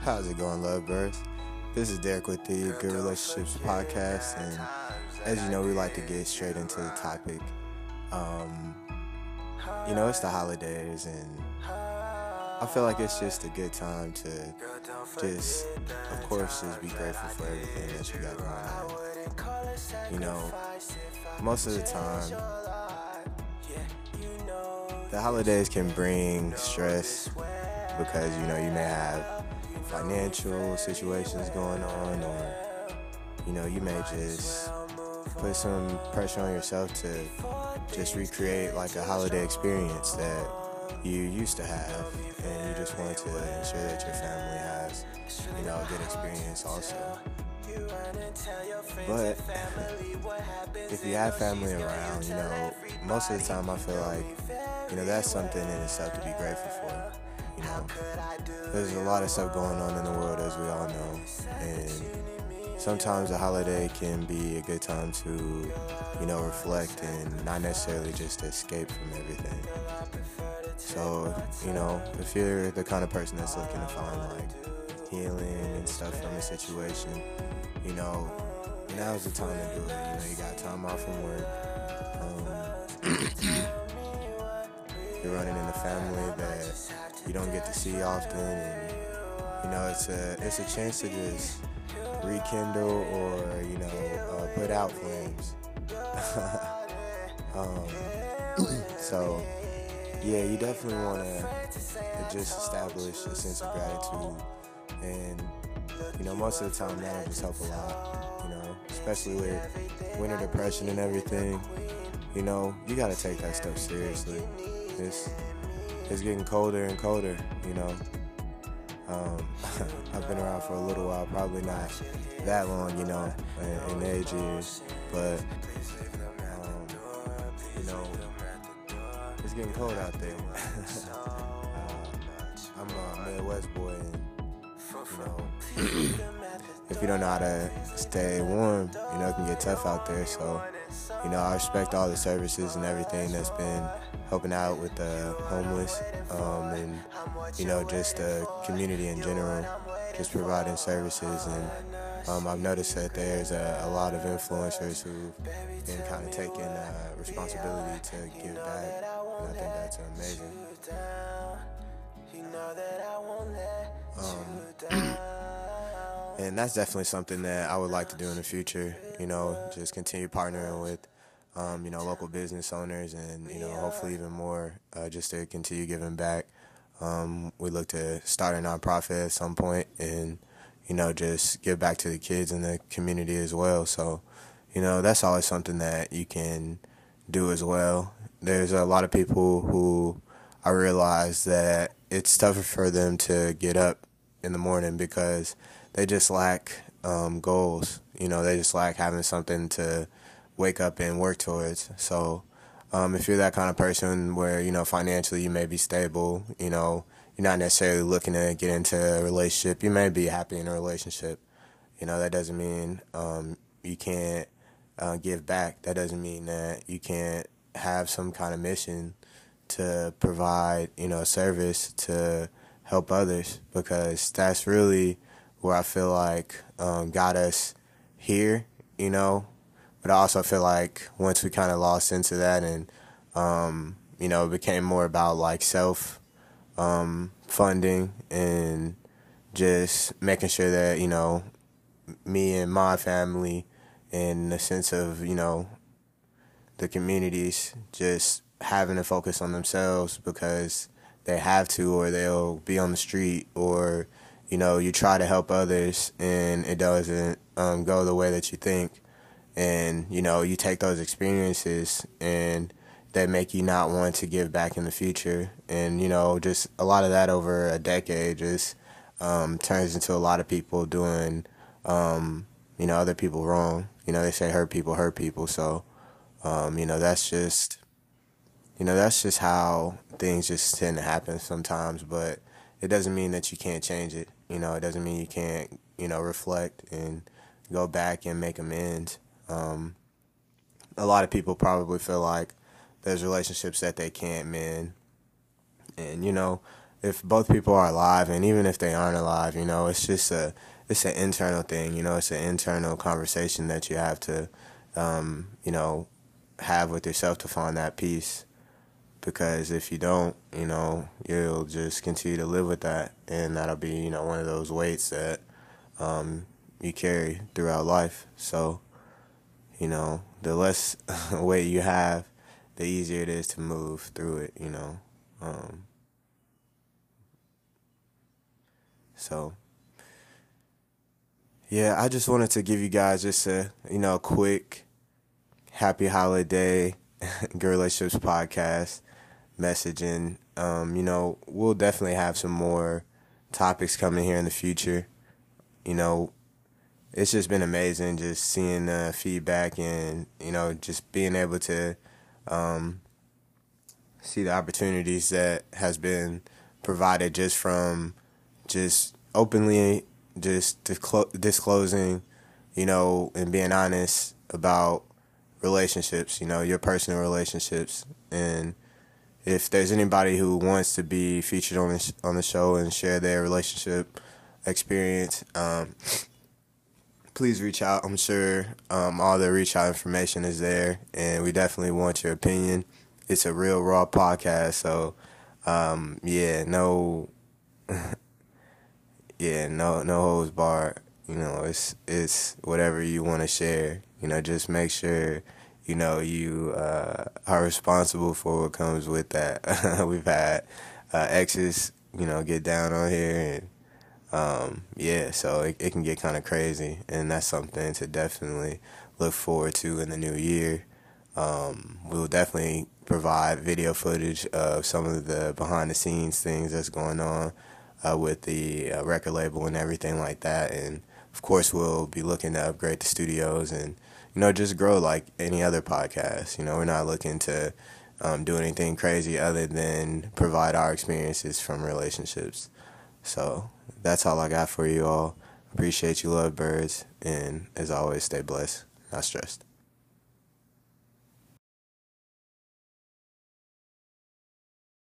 How's it going, Lovebirds? This is Derek with the Good Relationships Podcast, and as you know, we like to get straight into the topic. Um, you know, it's the holidays, and I feel like it's just a good time to just, of course, just be grateful for everything that you got going on. You know, most of the time, the holidays can bring stress because you know you may have financial situations going on or you know you may just put some pressure on yourself to just recreate like a holiday experience that you used to have and you just want to ensure that your family has you know a good experience also. But if you have family around you know most of the time i feel like you know that's something in itself to be grateful for you know, there's a lot of stuff going on in the world, as we all know, and sometimes a holiday can be a good time to, you know, reflect and not necessarily just escape from everything. So, you know, if you're the kind of person that's looking to find like healing and stuff from a situation, you know, now's the time to do it. You know, you got time off from work. Um, you're running in a family that you don't get to see often, and you know it's a it's a chance to just rekindle or you know uh, put out flames. um, so yeah, you definitely want to just establish a sense of gratitude, and you know most of the time that'll just help a lot. You know, especially with winter depression and everything. You know, you got to take that stuff seriously. It's it's getting colder and colder, you know. Um, I've been around for a little while, probably not that long, you know, in, in age but um, you know, it's getting cold out there. uh, I'm a Midwest boy, and you know, if you don't know how to stay warm, you know, it can get tough out there. So, you know, I respect all the services and everything that's been helping out with the homeless um, and you know just the community in general, just providing services. And um, I've noticed that there's a, a, lot of influencers who've been kind of taking uh, responsibility to give back, and I think that's amazing. Um, and that's definitely something that I would like to do in the future. You know, just continue partnering with um, you know, local business owners, and you know, hopefully even more, uh, just to continue giving back. Um, we look to start a nonprofit at some point, and you know, just give back to the kids in the community as well. So, you know, that's always something that you can do as well. There's a lot of people who I realize that it's tougher for them to get up in the morning because they just lack um, goals. You know, they just lack having something to wake up and work towards. So um, if you're that kind of person where you know financially you may be stable, you know you're not necessarily looking to get into a relationship. You may be happy in a relationship. You know that doesn't mean um, you can't uh, give back. That doesn't mean that you can't have some kind of mission to provide you know service to help others because that's really where I feel like um, got us here. You know, but I also feel like once we kind of lost into that and um, you know it became more about like self um, funding and just making sure that you know me and my family in the sense of you know the communities just having to focus on themselves because they have to or they'll be on the street or you know you try to help others and it doesn't um, go the way that you think. And you know you take those experiences and they make you not want to give back in the future. And you know just a lot of that over a decade just um, turns into a lot of people doing um, you know other people wrong. You know they say hurt people hurt people. So um, you know that's just you know that's just how things just tend to happen sometimes but it doesn't mean that you can't change it you know it doesn't mean you can't you know reflect and go back and make amends um, a lot of people probably feel like there's relationships that they can't mend, and you know, if both people are alive, and even if they aren't alive, you know, it's just a it's an internal thing. You know, it's an internal conversation that you have to, um, you know, have with yourself to find that peace. Because if you don't, you know, you'll just continue to live with that, and that'll be, you know, one of those weights that um, you carry throughout life. So, you know, the less weight you have, the easier it is to move through it. You know. Um, so yeah, I just wanted to give you guys just a you know quick happy holiday Good relationships podcast messaging. Um, you know, we'll definitely have some more topics coming here in the future. You know, it's just been amazing just seeing the feedback and you know just being able to um, see the opportunities that has been provided just from just openly just disclosing, you know, and being honest about relationships, you know, your personal relationships and if there's anybody who wants to be featured on the, on the show and share their relationship experience, um, please reach out. I'm sure um, all the reach out information is there, and we definitely want your opinion. It's a real raw podcast, so um, yeah, no yeah, no no holds barred. You know, it's it's whatever you want to share. You know, just make sure you know you uh, are responsible for what comes with that. We've had uh, exes, you know, get down on here and um, yeah, so it, it can get kind of crazy, and that's something to definitely look forward to in the new year. Um, we will definitely provide video footage of some of the behind the scenes things that's going on uh, with the uh, record label and everything like that. And of course, we'll be looking to upgrade the studios and you know just grow like any other podcast. You know, we're not looking to um, do anything crazy other than provide our experiences from relationships. So that's all I got for you all. Appreciate you, love birds, and as always, stay blessed, not stressed.